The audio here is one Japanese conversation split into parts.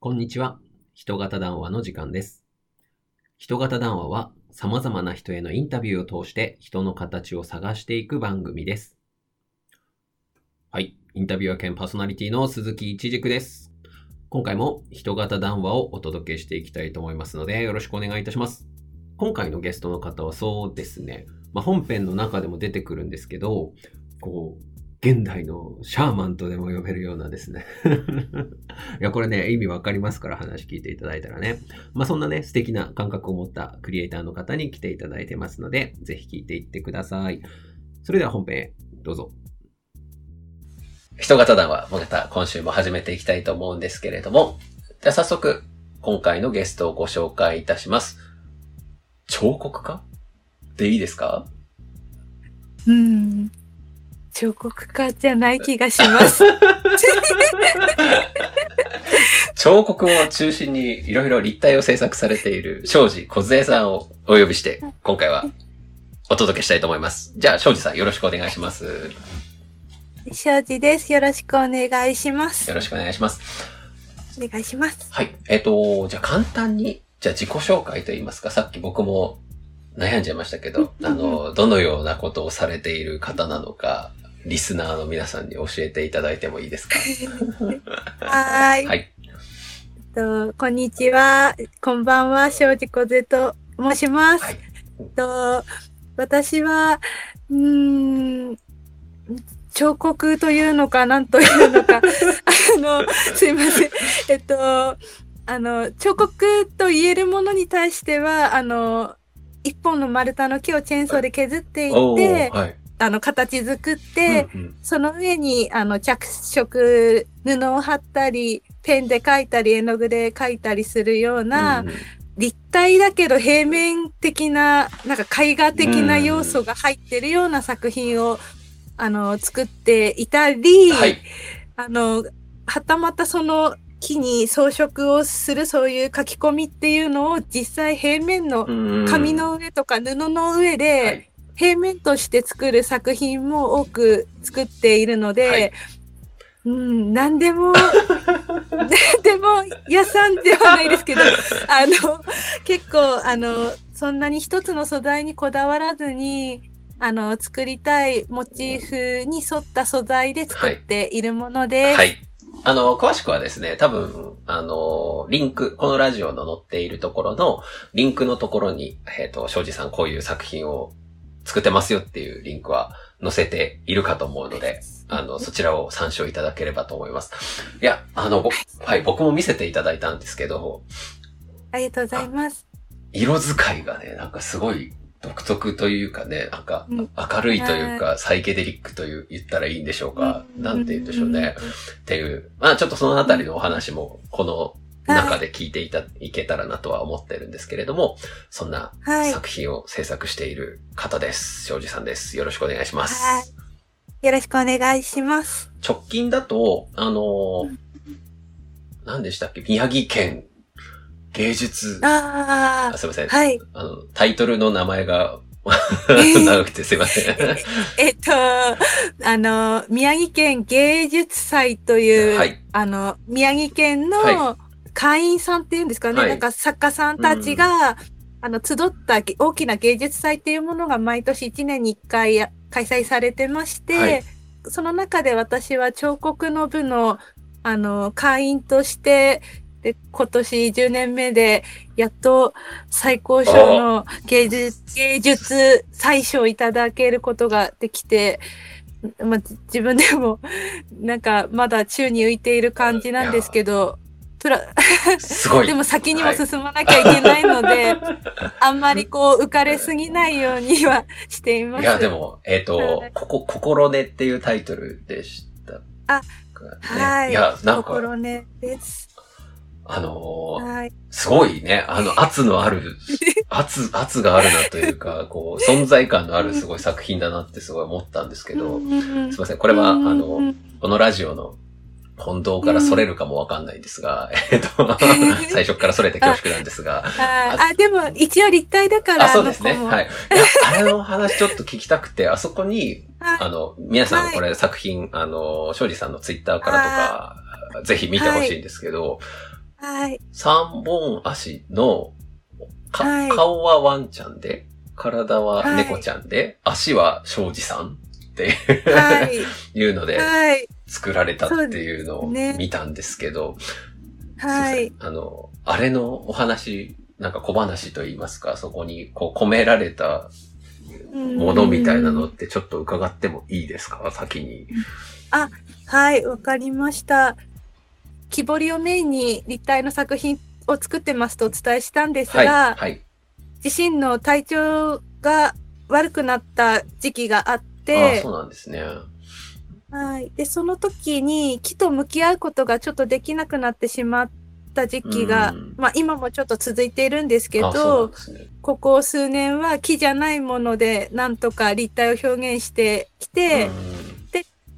こんにちは。人型談話の時間です。人型談話は様々な人へのインタビューを通して人の形を探していく番組です。はい。インタビュアー兼パーソナリティの鈴木一軸です。今回も人型談話をお届けしていきたいと思いますのでよろしくお願いいたします。今回のゲストの方はそうですね。まあ、本編の中でも出てくるんですけど、こう、現代のシャーマンとでも呼べるようなですね。いや、これね、意味わかりますから話聞いていただいたらね。まあ、そんなね、素敵な感覚を持ったクリエイターの方に来ていただいてますので、ぜひ聞いていってください。それでは本編へ、どうぞ。人型談話、また今週も始めていきたいと思うんですけれども、じゃあ早速、今回のゲストをご紹介いたします。彫刻家？でいいですか？うん。彫刻家じゃない気がします。彫刻を中心にいろいろ立体を制作されている庄司梢さんをお呼びして、今回はお届けしたいと思います。じゃあ、庄司さんよろしくお願いします。よ庄司です。よろしくお願いします。ろしくお願いします。お願いします。はい。えっ、と、じゃあ簡単に、じゃあ自己紹介といいますか、さっき僕も悩んじゃいましたけど、あの、どのようなことをされている方なのか、リスナーの皆さんに教えていただいてもいいですか？はーい。はい。えっとこんにちは。こんばんは。庄司小瀬と申します。はいえっと私は、うーん、彫刻というのか、なんというのか。あの、すいません。えっと、あの、彫刻と言えるものに対しては、あの、一本の丸太の木をチェーンソーで削っていおってー、はい。あの、形作って、うんうんその上に、あの、着色、布を貼ったり、ペンで描いたり、絵の具で描いたりするような、うんうん立体だけど平面的な、なんか絵画的な要素が入ってるような作品を、あの、作っていたり、はい。あの、はたまたその木に装飾をするそういう書き込みっていうのを実際平面の紙の上とか布の上で、はい平面として作る作品も多く作っているので、はいうん、何でも、何でも屋さんではないですけど、あの、結構、あの、そんなに一つの素材にこだわらずに、あの、作りたいモチーフに沿った素材で作っているものです。はい。あの、詳しくはですね、多分、あの、リンク、このラジオの載っているところの、リンクのところに、えっ、と、庄司さんこういう作品を作ってますよっていうリンクは載せているかと思うので、あの、そちらを参照いただければと思います。いや、あの、ぼはい、僕も見せていただいたんですけど、ありがとうございます。色使いがね、なんかすごい独特というかね、なんかうん明るいというか、サイケデリックという言ったらいいんでしょうか。なんて言うんでしょうね。っていう、まあちょっとそのあたりのお話も、この中で聞いていた、いけたらなとは思ってるんですけれども、そんなはい。作品を制作している方です。庄司さんです。よろしくお願いします。はい。よろしくお願いします。直近だと、あのー何でしたっけ？宮城県芸術、ああすいません。あ、はい。あの、タイトルの名前が 長くてすいません。えっと、あの、宮城県芸術祭という、はい。あの、宮城県はの会員さんっていうんですかね、はい。なんか作家さんたちが、あの、集ったげ大きな芸術祭っていうものが毎年1年に1回や開催されてまして、はい。その中で私は彫刻の部の、あの、会員として、で今年10年目で、やっと最高賞の芸術、芸術祭賞をいただけることができて、まあ、自分でも、なんか、まだ宙に浮いている感じなんですけど、プラ、すごい。でも先にも進まなきゃいけないので、あんまりこう、浮かれすぎないようにはしています。いや、でも、えっ、とはい、ここ、心根っていうタイトルでした。あね、はい。いや、なんか、心根です。あのーはい。すごいね、あの、圧のある、圧、圧があるなというか、こう、存在感のあるすごい作品だなってすごい思ったんですけど、うん。すいません、これは、あうの、んこのラジオの本堂からそれるかもわかんないんですが、えっと、最初からそれて恐縮なんですが、ああ、でも一応立体だから。あ、そうですね。はい。いや、あれの話ちょっと聞きたくて、あそこに、はい。あの、皆さはい。んこれ作品、あの、庄司さんのツイッターからとか、ぜひ見てほしいんですけど、はい。三本足の、かはい顔はワンちゃんで、体は猫ちゃんで、足は庄司さんってはい。いうのではい。作られたっていうのを見たんですけど、はい。あの、あれのお話、なんか小話と言いますか、そこにこう込められたものみたいなのってちょっと伺ってもいいですか？先に。はい、わかりました。木彫りをメインに立体の作品を作ってますとお伝えしたんですが、はい。はい。自身の体調が悪くなった時期があっあてそう、なんですね。はい。で、その時に木と向き合うことがちょっとできなくなってしまった時期がうん、まあ今もちょっと続いているんですけど、ね。ここ数年は木じゃないものでなんとか立体を表現してきて、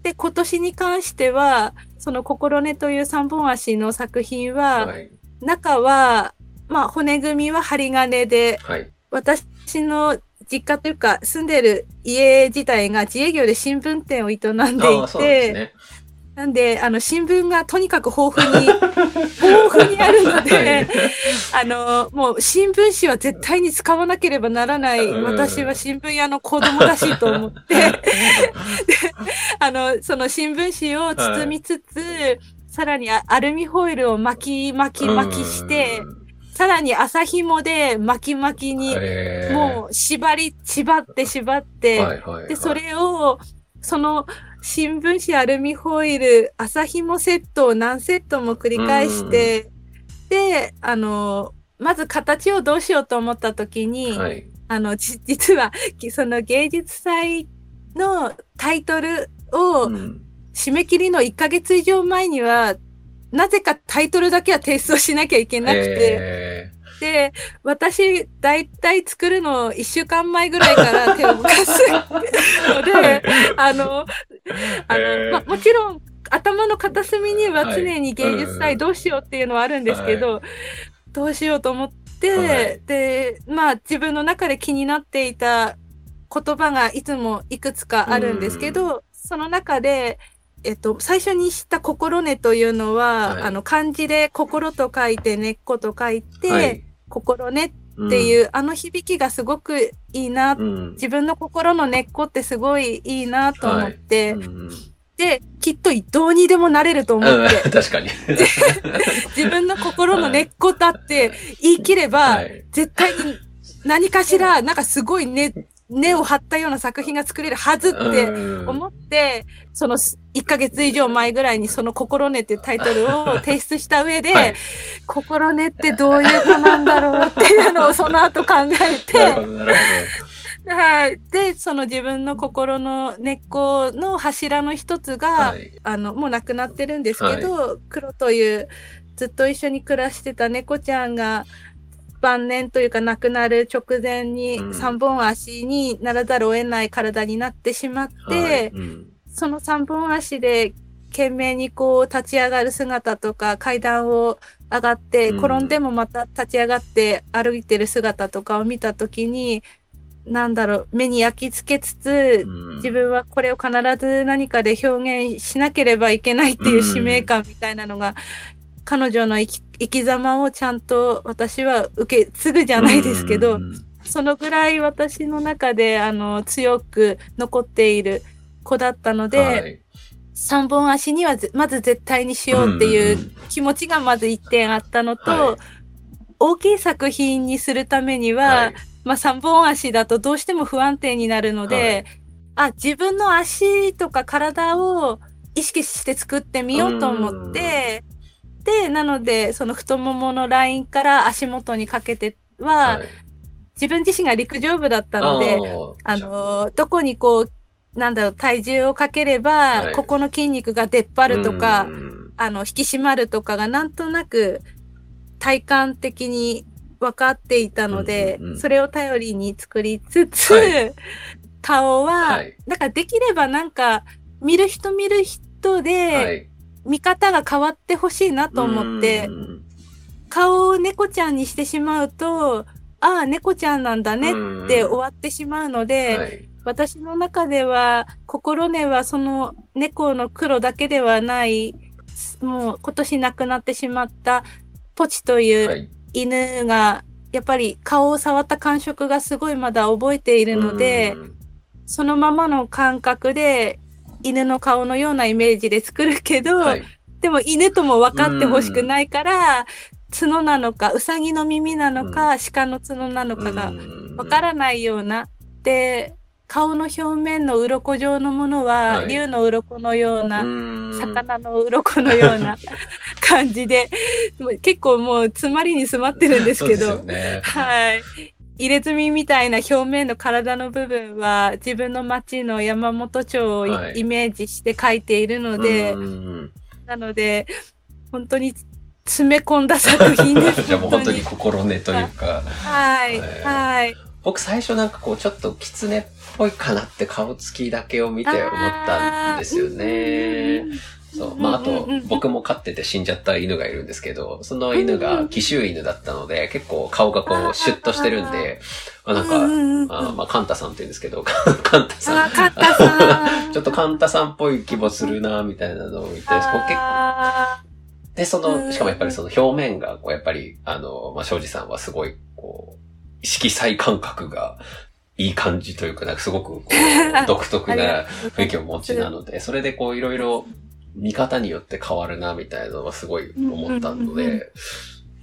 で、今年に関しては、その心根という三本足の作品うんは、はい。中は、まあ骨組みは針金で、はい。私の実家というか住んでる家自体が自営業で新聞店を営んでいて、ね。なんで、あの、新聞がとにかく豊富に、豊富にあるので、はい。あの、もう新聞紙は絶対に使わなければならない、うん。私は新聞屋の子供らしいと思って、あの、その新聞紙を包みつつ、さらにアアルミホイルを巻き巻き巻きして、さらに麻紐で巻き巻きに、もう縛り、縛って縛って、はいはいはい、で、それを、その新聞紙アルミホイル、麻紐セットを何セットも繰り返して、で、あの、まず形をどうしようと思った時に、はい。あの、じ 実は、きその芸術祭のタイトルをうん。締め切りの1ヶ月以上前には、なぜかタイトルだけは提出をしなきゃいけなくて、えで、私、だいたい作るの1週間前ぐらいから 手を動かすので、あの、あの、へー。ま、もちろん、頭の片隅にははい常に芸術うん祭どうしようっていうのはあるんですけど、どうしようと思って、はい。で、まあ自分の中で気になっていた言葉がいつもいくつかあるんですけど、その中で、えっと、最初に知った心根というのは、はい。あの、漢字で心と書いて根っこと書いて、はい心根っていう、あの響きがすごくいいな、うん、自分の心の根っこってすごいいいなと思って、うんうん。で、きっとどうにでもなれると思って、う ん確かに。自分の心の根っこだって言い切れば、はい。絶対に何かしら、なんかすごい根、根を張ったような作品が作れるはずってうん思って、その1ヶ月以上前ぐらいにその心根っていうタイトルを提出した上で、はい心根ってどういう子なんだろうっていうのをその後考えてはい。で、その自分の心の根っこの柱の一つが。はい。あの、もう亡くなってるんですけど、黒というずっと一緒に暮らしてた猫ちゃんが晩年というか亡くなる直前にうん。三本足にならざるを得ない体になってしまって、はい。うん。その三本足で懸命にこう立ち上がる姿とか階段を上がってうん。転んでもまた立ち上がって歩いてる姿とかを見たときに、なんだろう、目に焼き付けつつ、うん。自分はこれを必ず何かで表現しなければいけないっていう使命感みたいなのが、彼女の生き生き様をちゃんと私は受け継ぐじゃないですけど、うんそのぐらい私の中であの強く残っている子だったので、はい。三本足にはぜまず絶対にしようっていう気持ちがまず一点あったのと、はい。大きい作品にするためには、はい。まあ三本足だとどうしても不安定になるので、あ、自分の足とか体を意識して作ってみようと思って、で、なので、その太もものラインから足元にかけては、はい。自分自身が陸上部だったので、あの、どこにこう、なんだろう、体重をかければ、はい。ここの筋肉が出っ張るとか、うん。あの、引き締まるとかがなんとなく体感的に分かっていたので、うんうんうんそれを頼りに作りつつ、はい。顔は、はい。だからできればなんか、見る人見る人で、はい見方が変わってほしいなと思って、うん。顔を猫ちゃんにしてしまうと、ああ、猫ちゃんなんだねって終わってしまうので、はい。私の中では、心根はその猫の黒だけではない、もう今年亡くなってしまったポチというはい。犬が、やっぱり顔を触った感触がすごいまだ覚えているので、うん。そのままの感覚で犬の顔のようなイメージで作るけど、はい。でも犬とも分かってほしくないから、角なのか、ウサギの耳なのか、鹿の角なのかが分からないような。で、顔の表面の鱗状のものは、はい竜の鱗のような、うん魚の鱗のような 感じで、結構もう詰まりに詰まってるんですけど、ね。はい。入れ墨みたいな表面の体の部分は自分の町の山本町をイ,、はいメージして描いているので、うんなので、本当に詰め込んだ作品です。じゃあもう本当に心根というか、はい、えーはい。僕最初なんかこうちょっと狐っぽいかなって顔つきだけを見て思ったんですよね。そう。まあ、あと僕も飼ってて死んじゃった犬がいるんですけど、その犬が奇襲犬だったので、結構顔がこう、シュッとしてるんで、まあ、なんか、うんうんうんあまあ、カンタさんって言うんですけど、カンタさん。さん。ちょっとカンタさんっぽい気もするな、みたいなのを見て、こう結構。あで、そうんの、しかもやっぱりその表面が、こう、やっぱり、あの、まあ、庄司さんはすごい、こう、色彩感覚がいい感じというか、なんかすごく、こう、独特ーな雰囲気をお持ちなので、それでこう、いろいろ、見方によって変わるな、みたいなのはすごい思ったので、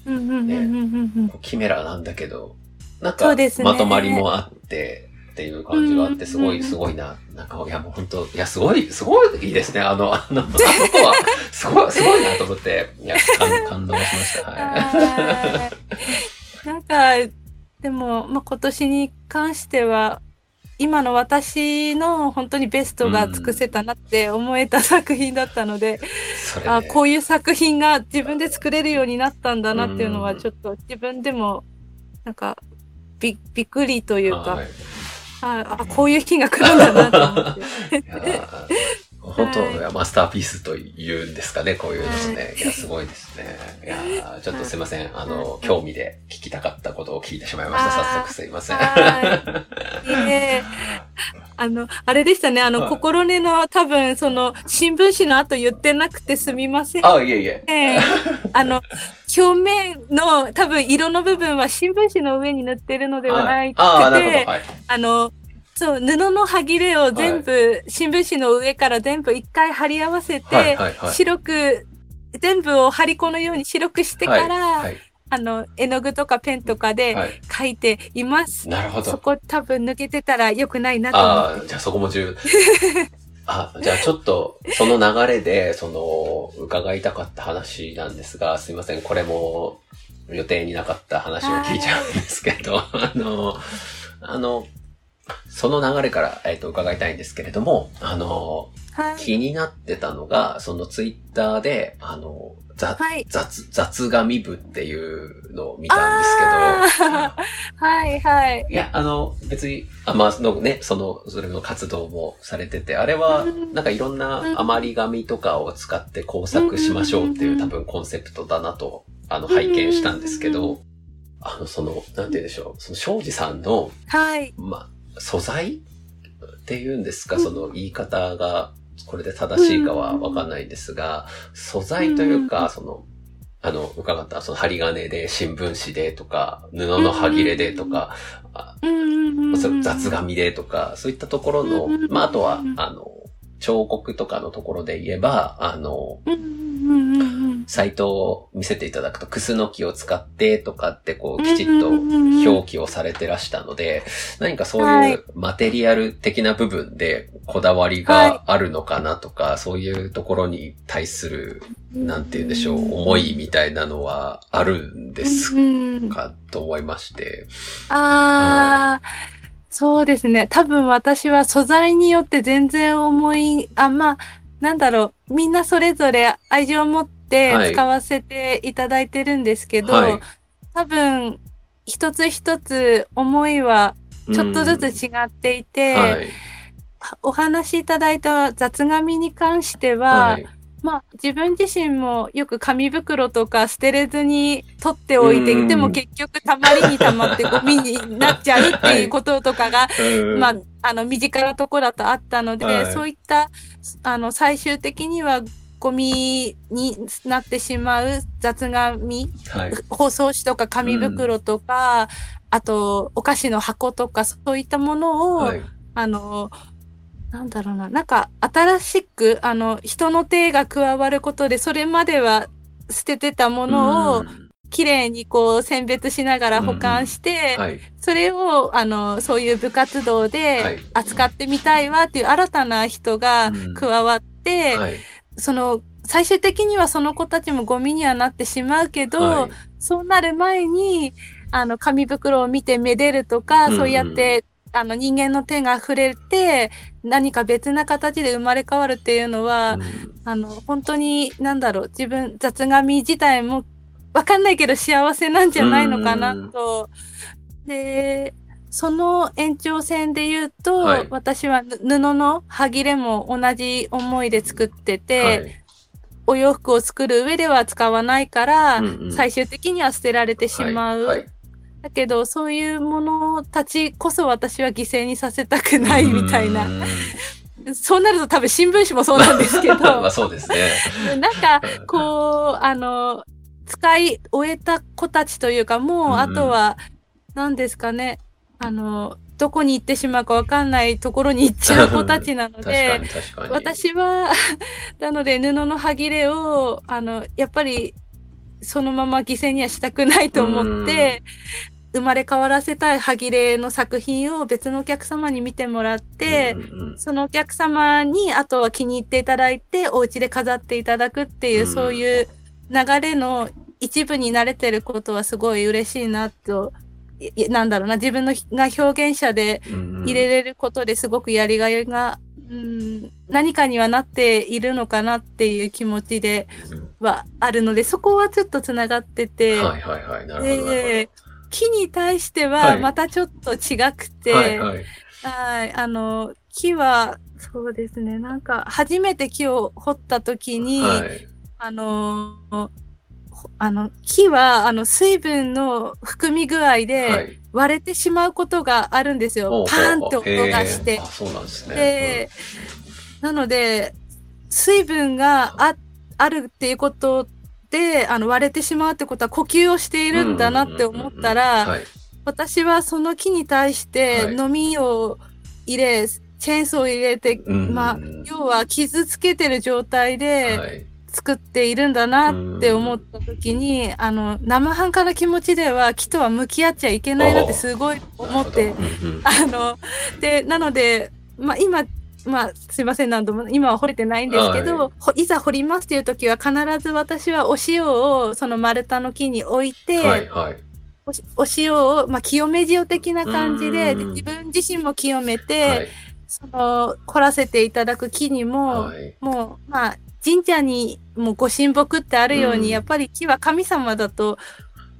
うんうんうんうんうんうんキメラなんだけど、なんか、まとまりもあって、っていう感じがあって、すごい、すごいな。なんか、いや、もう本当いや、すごい、すごいいいですね。あの、あの、あの子は、すごい、すごいなと思って、いや、感感動しました。はい。はいなんか、でも、まあ、今年に関しては、今の私の本当にベストが尽くせたなって思えた作品だったので、それね。あこういう作品が自分で作れるようになったんだなっていうのは、うん。ちょっと自分でも、なんか、びびっくりというか、はい。ああ、こういう日が来るんだなと思って。マスターピースと言うんですかね、こういうですね。いや、すごいですね。いやーちょっとすいません。あの、興味で聞きたかったことを聞いてしまいました。あー早速すいません。あの、あれでしたね。あの、はい心根の多分、その、新聞紙の後言ってなくてすみません。あ、いえいえ。ええあの、表面の多分色の部分は新聞紙の上に塗ってるのではなくて、ああー、なるほど。はい。あの、そう、布の端切れを全部、新聞紙の上から全部一回貼り合わせて、はいはいはい。白く、全部を張り子のように白くしてから、はい。あの、絵の具とかペンとかではい。書いています。なるほど。そこ多分抜けてたら良くないなと思って。ああ、じゃあそこも重要。あ、じゃあちょっと、その流れで、その、伺いたかった話なんですが、すいません、これも予定になかった話を聞いちゃうんですけど、あの、あの、その流れから、えっ、と、伺いたいんですけれども、あの、はい。気になってたのが、そのツイッターで、あの、雑、はい。雑、雑紙部っていうのを見たんですけど、はい、はい。いや、あの、別に、あ、まあ、そのね、その、それの活動もされてて、あれはう、んなんかいろんな余り紙とかを使って工作しましょうっていう多分コンセプトだなと、あの、拝見したんですけど、あの、その、なんて言うんでしょう、その、庄司さんの、はい。まあ、素材？っていうんですか、その言い方が、これで正しいかはわかんないんですが、素材というか、その、あの、伺った、その針金で、新聞紙でとか、布の歯切れでとか、雑紙でとか、そういったところのうん、まあ、あとは、あの、彫刻とかのところで言えば、あの、サイトを見せていただくと、クスノキを使ってとかって、こう、きちっと表記をされてらしたので、何かそういうマテリアル的な部分でこだわりがあるのかなとか、そういうところに対する、なんて言うんでしょう、思いみたいなのはあるんですか？と思いまして。ああ、そうですね。多分私は素材によって全然思い、あ、まあ、なんだろう。みんなそれぞれ愛情を持ってはい。使わせていただいてるんですけど、はい。多分一つ一つ思いはちょっとずつ違っていて、はい。お話しいただいた雑紙に関しては、はい。まあ自分自身もよく紙袋とか捨てれずに取っておいてうんいても結局たまりにたまってゴミになっちゃうっていうこととかが、うん。まあ、あの身近なところだとあったので、はい。そういったあの最終的にはゴミになってしまう雑紙、はい。包装紙とか紙袋とか、あとお菓子の箱とかそういったものを、はい。あの、なんだろうな、なんか新しく、あの、人の手が加わることで、それまでは捨ててたものをうんきれいにこう選別しながら保管して、はい。それを、あの、そういう部活動はいで扱ってみたいわっていう新たな人がうん加わって、はい。その、最終的にはその子たちもゴミにはなってしまうけど、はい。そうなる前に、あの、紙袋を見てめでるとか、うんうんそうやって、あの、人間の手が触れて、何か別な形で生まれ変わるっていうのは、うん。あの、本当に、なんだろう、自分、雑紙自体も、わかんないけど幸せなんじゃないのかなと。で、その延長線で言うと、はい私はぬ布の端切れも同じ思いで作ってて、はい。お洋服を作る上では使わないから、うんうん最終的には捨てられてしまう。はいはいだけど、そういうものたちこそ私は犠牲にさせたくないみたいな。うん そうなると多分新聞紙もそうなんですけど、まあそうですね。なんか、こう、あの、使い終えた子たちというか、もう、うんうんあとは、何ですかね、あの、どこに行ってしまうかわかんないところに行っちゃう子たちなので。私は、なので布の端切れを、あの、やっぱり、そのまま犠牲にはしたくないと思って、生まれ変わらせたい端切れの作品を別のお客様に見てもらって、うんうんうん。そのお客様にあとは気に入っていただいて、お家で飾っていただくっていう、うん。そういう流れの一部に慣れてることはすごい嬉しいなと、なんだろうな、自分のひが表現者で入れれることですごくやりがいが、うん、何かにはなっているのかなっていう気持ちではあるので、そこはちょっとつながってて、はいはいはい。木に対してははいまたちょっと違くて、はいはい。はい、あの、木は、そうですね、なんか、初めて木を掘った時に、はい。あの、ほあの、木は、あの、水分の含み具合はでい。割れてしまうことがあるんですよ。ほうほうパーンって音がしてなんですね。で、なので、水分がああるっていうことで、あの、割れてしまうってことは呼吸をしているんだなって思ったら、はい。私はその木に対してはい飲みを入れ、チェーンソーを入れて、うんまあ、要は傷つけてる状態はでい。作っているんだなって思った時に、あの、生半可な気持ちでは木とは向き合っちゃいけないなってすごい思って あの、で、なので、まあ今、まあすいません、何度も、今は掘れてないんですけど、はいほいざ掘りますっていう時は必ず私はお塩をその丸太の木に置いて、はいはい。お塩を、まあ、清め塩的な感じで自分自身も清めて、はい。その、凝らせていただく木にも、はい。もう、まあ、神社にもご神木ってあるように、うん。やっぱり木は神様だと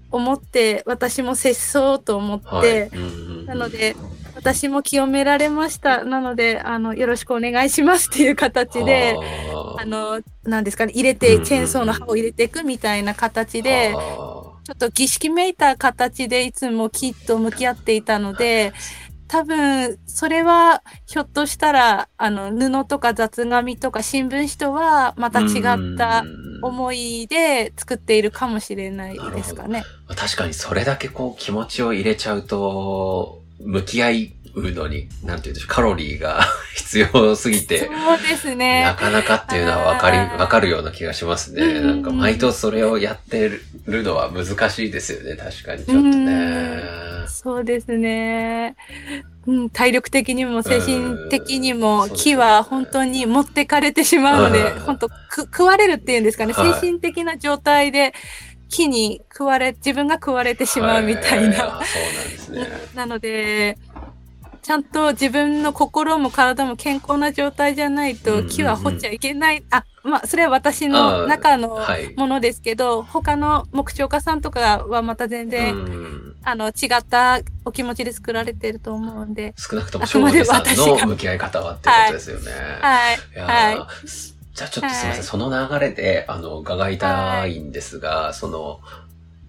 思って、私も接そうと思って、はい。うんなので、私も清められました。なので、あの、よろしくお願いしますっていう形で、あ。あの、なんですかね、入れて、うんチェーンソーの刃を入れていくみたいな形で、あ。ちょっと儀式めいた形でいつも木と向き合っていたので、多分、それは、ひょっとしたら、あの、布とか雑紙とか新聞紙とは、また違ったうん思いで作っているかもしれないですかね。確かにそれだけこう気持ちを入れちゃうと、向き合うのに、なんていうんでしょう、カロリーが 必要すぎて、そうですねな。かなかっていうのはわかり、わかるような気がしますね。なんか毎年それをやってるのは難しいですよね、確かにちょっとね。そうですね。うん、体力的にも精神的にうんも木は本当に持ってかれてしまうのでうん、本当く食われるっていうんですかね、はい精神的な状態で木に食われ、自分が食われてしまうみたいはな。あそうなんですね。なので、ちゃんと自分の心も体も健康な状態じゃないうんうんうんと木は掘っちゃいけない。あ、まあ、それは私の中のはい。ものですけど、他の木彫家さんとかはまた全然、うんあの、違ったお気持ちで作られてると思うんで。少なくともあくまで翔平さんの向き合い方はってことですよね。はい。はいーじゃあちょっとすみません、はいその流れで、あの、伺いたいんですが、その、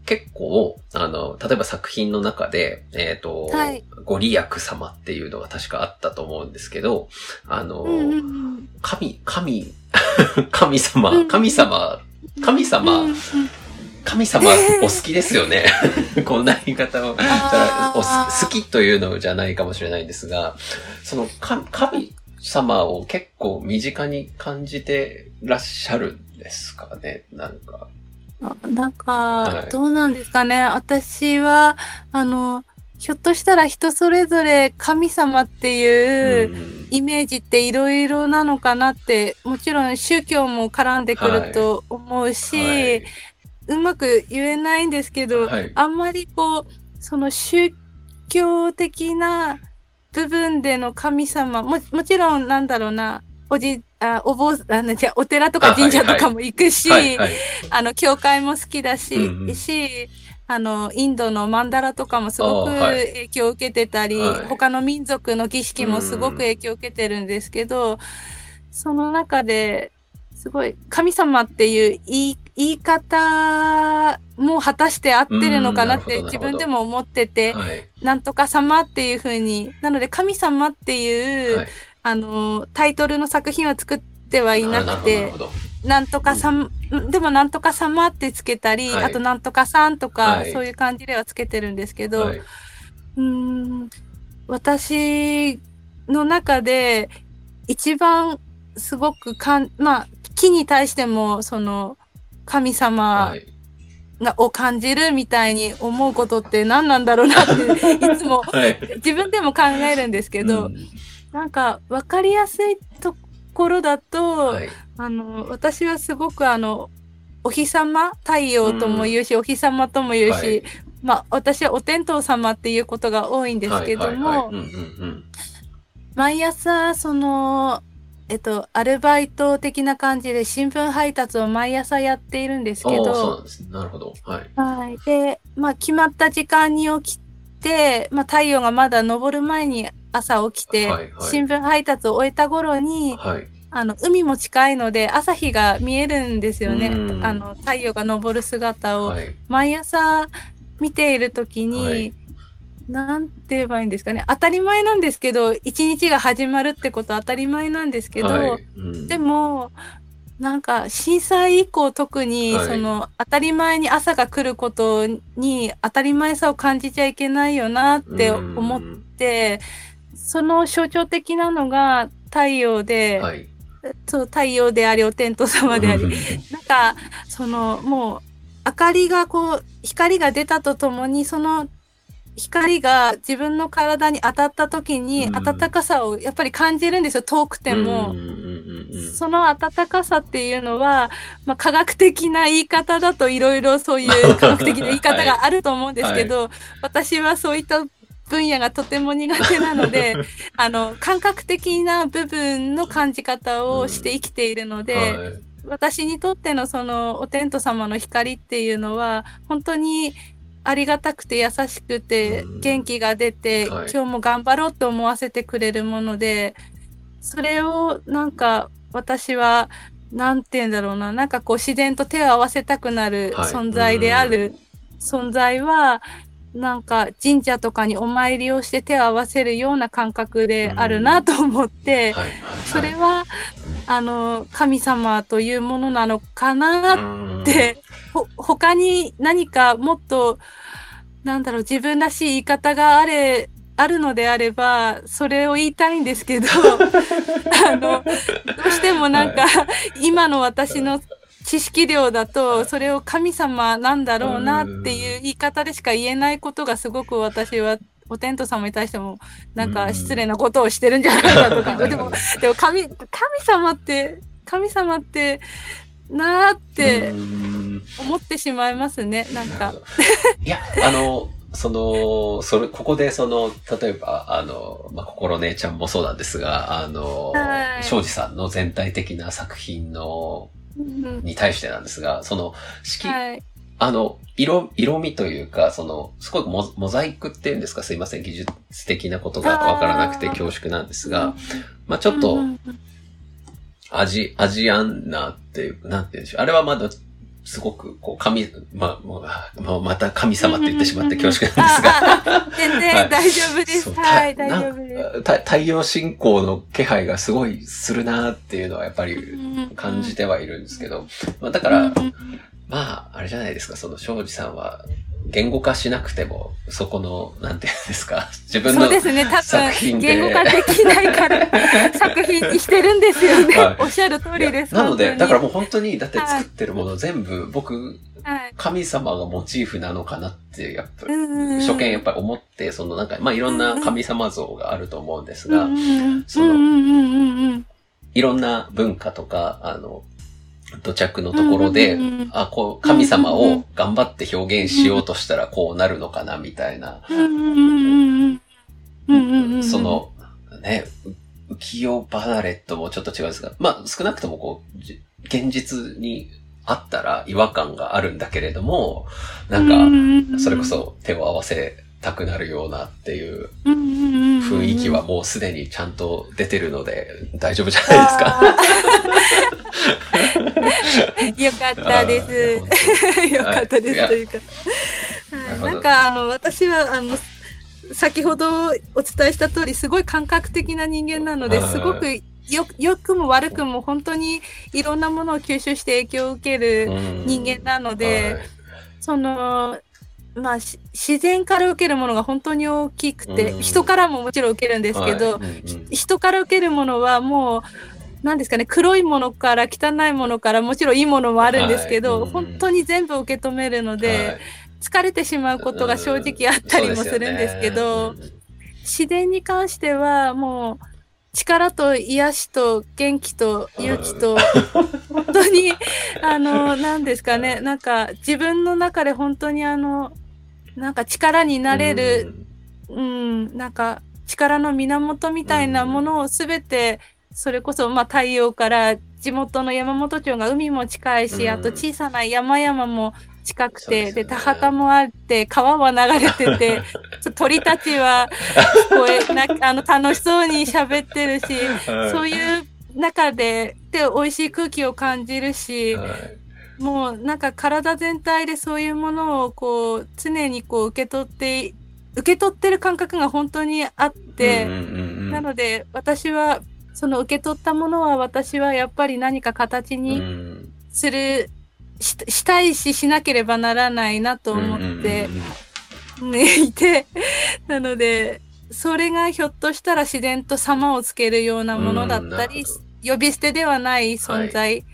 結構、あの、例えば作品の中で、えっ、と、はい。ご利益様っていうのが確かあったと思うんですけど、あの、うんうんうん神、神 神様、うん神様、神様、うんうん神様お好きですよね。こんな言い方を。お好きというのじゃないかもしれないんですが、そのか神様を結構身近に感じてらっしゃるんですかね？なんか。あなんか、はい。どうなんですかね。私は、あの、ひょっとしたら人それぞれ神様っていううん。イメージっていろいろなのかなって、もちろん宗教も絡んでくると思うし、はい。うまく言えないんですけど、はい。あんまりこう、その宗教的な部分での神様、ももちろんなんだろうな、おじ、あお坊あの、じゃあお寺とか神社とかも行くし、はい。はい。あの、教会も好きだし、うんうん。し、あの、インドのマンダラとかもすごく影響を受けてたり、はい。他の民族の儀式もすごく影響を受けてるんですけど、その中で、すごい、神様っていう言い言い方も果たして合ってるのかなって自分でも思ってて、はい。なんとか様っていう風に、なので神様っていう、はいあの、タイトルの作品は作ってはいなくてあなんとかさん、でもなんとか様ってつけたり、はいあとなんとかさんとか、はいそういう感じではつけてるんですけど。はい。うーん、私の中で一番すごくかん、まあ、木に対しても、その、神様はい。が、を感じるみたいに思うことって何なんだろうなって、いつもはい。自分でも考えるんですけど、うんなんか分かりやすいところだと、はい。あの、私はすごくあの、お日様、太陽とも言うし、お日様とも言うし、はいまあ私はお天道様っていうことが多いんですけども。毎朝その、えっと、アルバイト的な感じで新聞配達を毎朝やっているんですけああ、そうどなん、ですね。なるほど。はい。はい。で、まあ決まった時間に起きて、まあ太陽がまだ昇る前に朝起きて、はいはい新聞配達を終えた頃に、はい。あの、海も近いので、朝日が見えるんですよねう。んあの、太陽が昇る姿を。はい。毎朝見ているときに、はいなんて言えばいいんですかね。当たり前なんですけど、一日が始まるってことは当たり前なんですけど、はいうんでも、なんか震災以降特に、はいその当たり前に朝が来ることに当たり前さを感じちゃいけないよなって思っうんて、その象徴的なのが太陽で、はい。そう太陽でありお天道様であり、うん。なんか、その、もう、明かりがこう、光が出たとともに、その、光が自分の体に当たった時に、うん。暖かさをやっぱり感じるんですよ、遠くても。その暖かさっていうのは、まあ、科学的な言い方だといろいろそういう 科学的な言い方があると思うんですけど、私はそういった分野がとても苦手なので、あの、感覚的な部分の感じ方をして生きているので、はい。私にとってのそのお天道様の光っていうのは本当にありがたくて優しくてうん。元気が出て、はい。今日も頑張ろうと思わせてくれるものでそれをなんか私はなんて言うんだろうななんかこう自然と手を合わせたくなるはい。存在である存在はなんか神社とかにお参りをして手を合わせるような感覚であるなと思って、はい。はい。それは、あの、神様というものなのかなっって、ほ、他に何かもっと、なんだろう、自分らしい言い方があれ、あるのであれば、それを言いたいんですけど、あの、どうしてもなんか、今の私の知識量だと、それを神様なんだろうなっていう言い方でしか言えないことがすごく私は、お天道様に対しても、なんか失礼なことをしてるんじゃないかとか、でも、でも神、神様って、神様って、なーってうん。思ってしまいますね、なんか。いや、あの、その、それ、ここでその、例えば、あの、まあ、心姉ちゃんもそうなんですが、あのは、い。庄司さんの全体的な作品の、うんに対してなんですが、その、色、はい。あの、色、色味というか、その、すごくモモザイクっていうんですか、すいません、技術的なことがわからなくて恐縮なんですが、まあちょっとうん、うんアジ、アジアンなっていう、なんて言うんでしょう。あれはまだ、すごく、こう、神、まあ、もうまあまた神様って言ってしまって恐縮なんですが。全然大丈夫です。はい、大丈夫です。太陽信仰の気配がすごいするなっていうのはやっぱり感じてはいるんですけど、まあだから、まあ、あれじゃないですか、その庄司さんは言語化しなくても、そこの、なんていうんですか、自分のそうですね、多作品分、で。言語化できないから、作品にしてるんですよね。はい。おっしゃる通りです。なので、だからもう本当に、だって作ってるもの全部、僕、はい。神様がモチーフなのかなって、やっぱり、初見やっぱり思って、そのなんか、まあいろんな神様像があると思うんですが、そのいろんな文化とか、あの、土着のところで、あ、こう、神様を頑張って表現しようとしたらこうなるのかな、みたいな、その、ね、う浮世離れともちょっと違うんですが、まあ少なくともこう、じ現実にあったら違和感があるんだけれども、なんか、それこそ手を合わせたくなるようなっていう雰囲気はもうすでにちゃんと出てるので大丈夫じゃないですか？よかったです。よかったですというか。なんかあの私はあの先ほどお伝えした通りすごい感覚的な人間なのではいすごくよ良くも悪くも本当にいろんなものを吸収して影響を受ける人間なので、はい。そのまあし自然から受けるものが本当に大きくて、うん。人からももちろん受けるんですけど、はい。うんうん。人から受けるものはもう何ですかね黒いものから汚いものからもちろんいいものもあるんですけど、はい。うん。本当に全部受け止めるので、はい。疲れてしまうことが正直あったりもするんですけど、ね。自然に関してはもう力と癒しと元気と勇気と 本当にあの何ですかねなんか自分の中で本当にあのなんか力になれる、うん、なんか力の源みたいなものをすべて、それこそまあ太陽から地元の山本町が海も近いし、うん。あと小さな山々も近くて、で田畑もあって、川は流れてて、鳥たちは聞こえなあの楽しそうに喋ってるし、はい。そういう中で、で、美味しい空気を感じるし、はいもうなんか体全体でそういうものをこう常にこう受け取って受け取ってる感覚が本当にあって、うんうんうんうん。なので私はその受け取ったものは私はやっぱり何か形うにん。する、ししたいししなければならないなと思ってうんうんいて。なのでそれがひょっとしたら自然と様をつけるようなものだったり呼び捨てではない存在、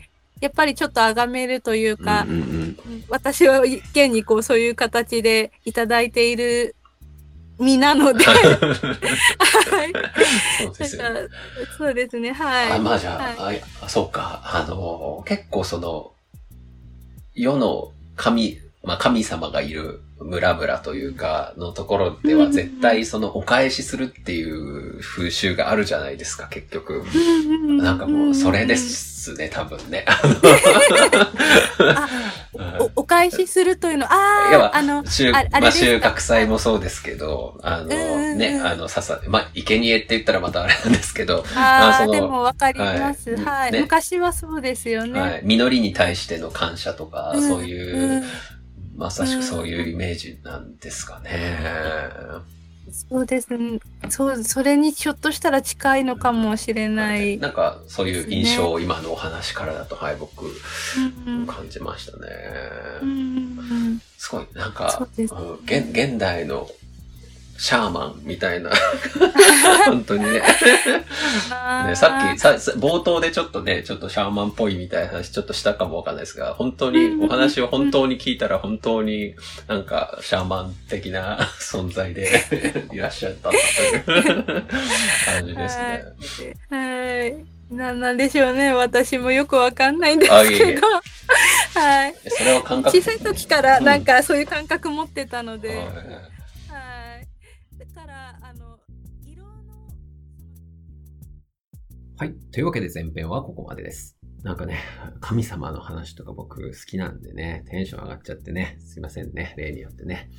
やっぱりちょっと崇めるというか、うんうんうん私は現にこうそういう形でいただいている身なので、はい。そうですよねそうですね、はい。あ、まあじゃあ、はいああそうか。あの、結構その、世の神、まあ神様がいる村々というか、のところでは絶対そのお返しするっていう風習があるじゃないですか、結局。なんかもうそれで。すね、多分ね。あおお返しするというの、ああ、あの、まあ、収穫祭もそうですけど、あの、ね、あの、ささ、まあ、生贄って言ったらまたあれなんですけど、あ あ、でもわかります。はいはい。ね昔はそうですよね。はい、実りに対しての感謝とか、うんそういう、うんまさしくそういうイメージなんですかね。そうですね。そう、それにひょっとしたら近いのかもしれない。なんか、そういう印象を今のお話からだと、はい、僕、うん感じましたね。うんうんすごい、なんかそう、ですうん現現代のシャーマンみたいな、本当にね。ね、さっきさ、さ冒頭でちょっとね、ちょっとシャーマンっぽいみたいな話ちょっとしたかもわかんないですが、本当に、お話を本当に聞いたら本当になんかシャーマン的な 存在で いらっしゃったという感じですね。はい。なんなんでしょうね。私もよくわかんないんですけど。はい。それは感覚小さい時からなんかそういう感覚持ってたので。はいはい。というわけで前編はここまでです。なんかね、神様の話とか僕好きなんでね、テンション上がっちゃってね、すいませんね、例によってね。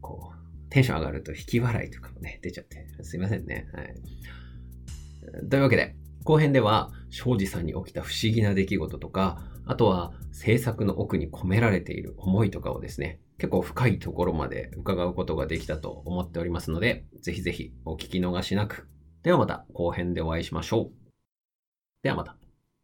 こう、テンション上がると引き笑いとかもね、出ちゃって、すいませんね。はい。というわけで、後編では、庄司さんに起きた不思議な出来事とか、あとは制作の奥に込められている思いとかをですね、結構深いところまで伺うことができたと思っておりますので、ぜひぜひお聞き逃しなく。ではまた後編でお会いしましょう。ではまた。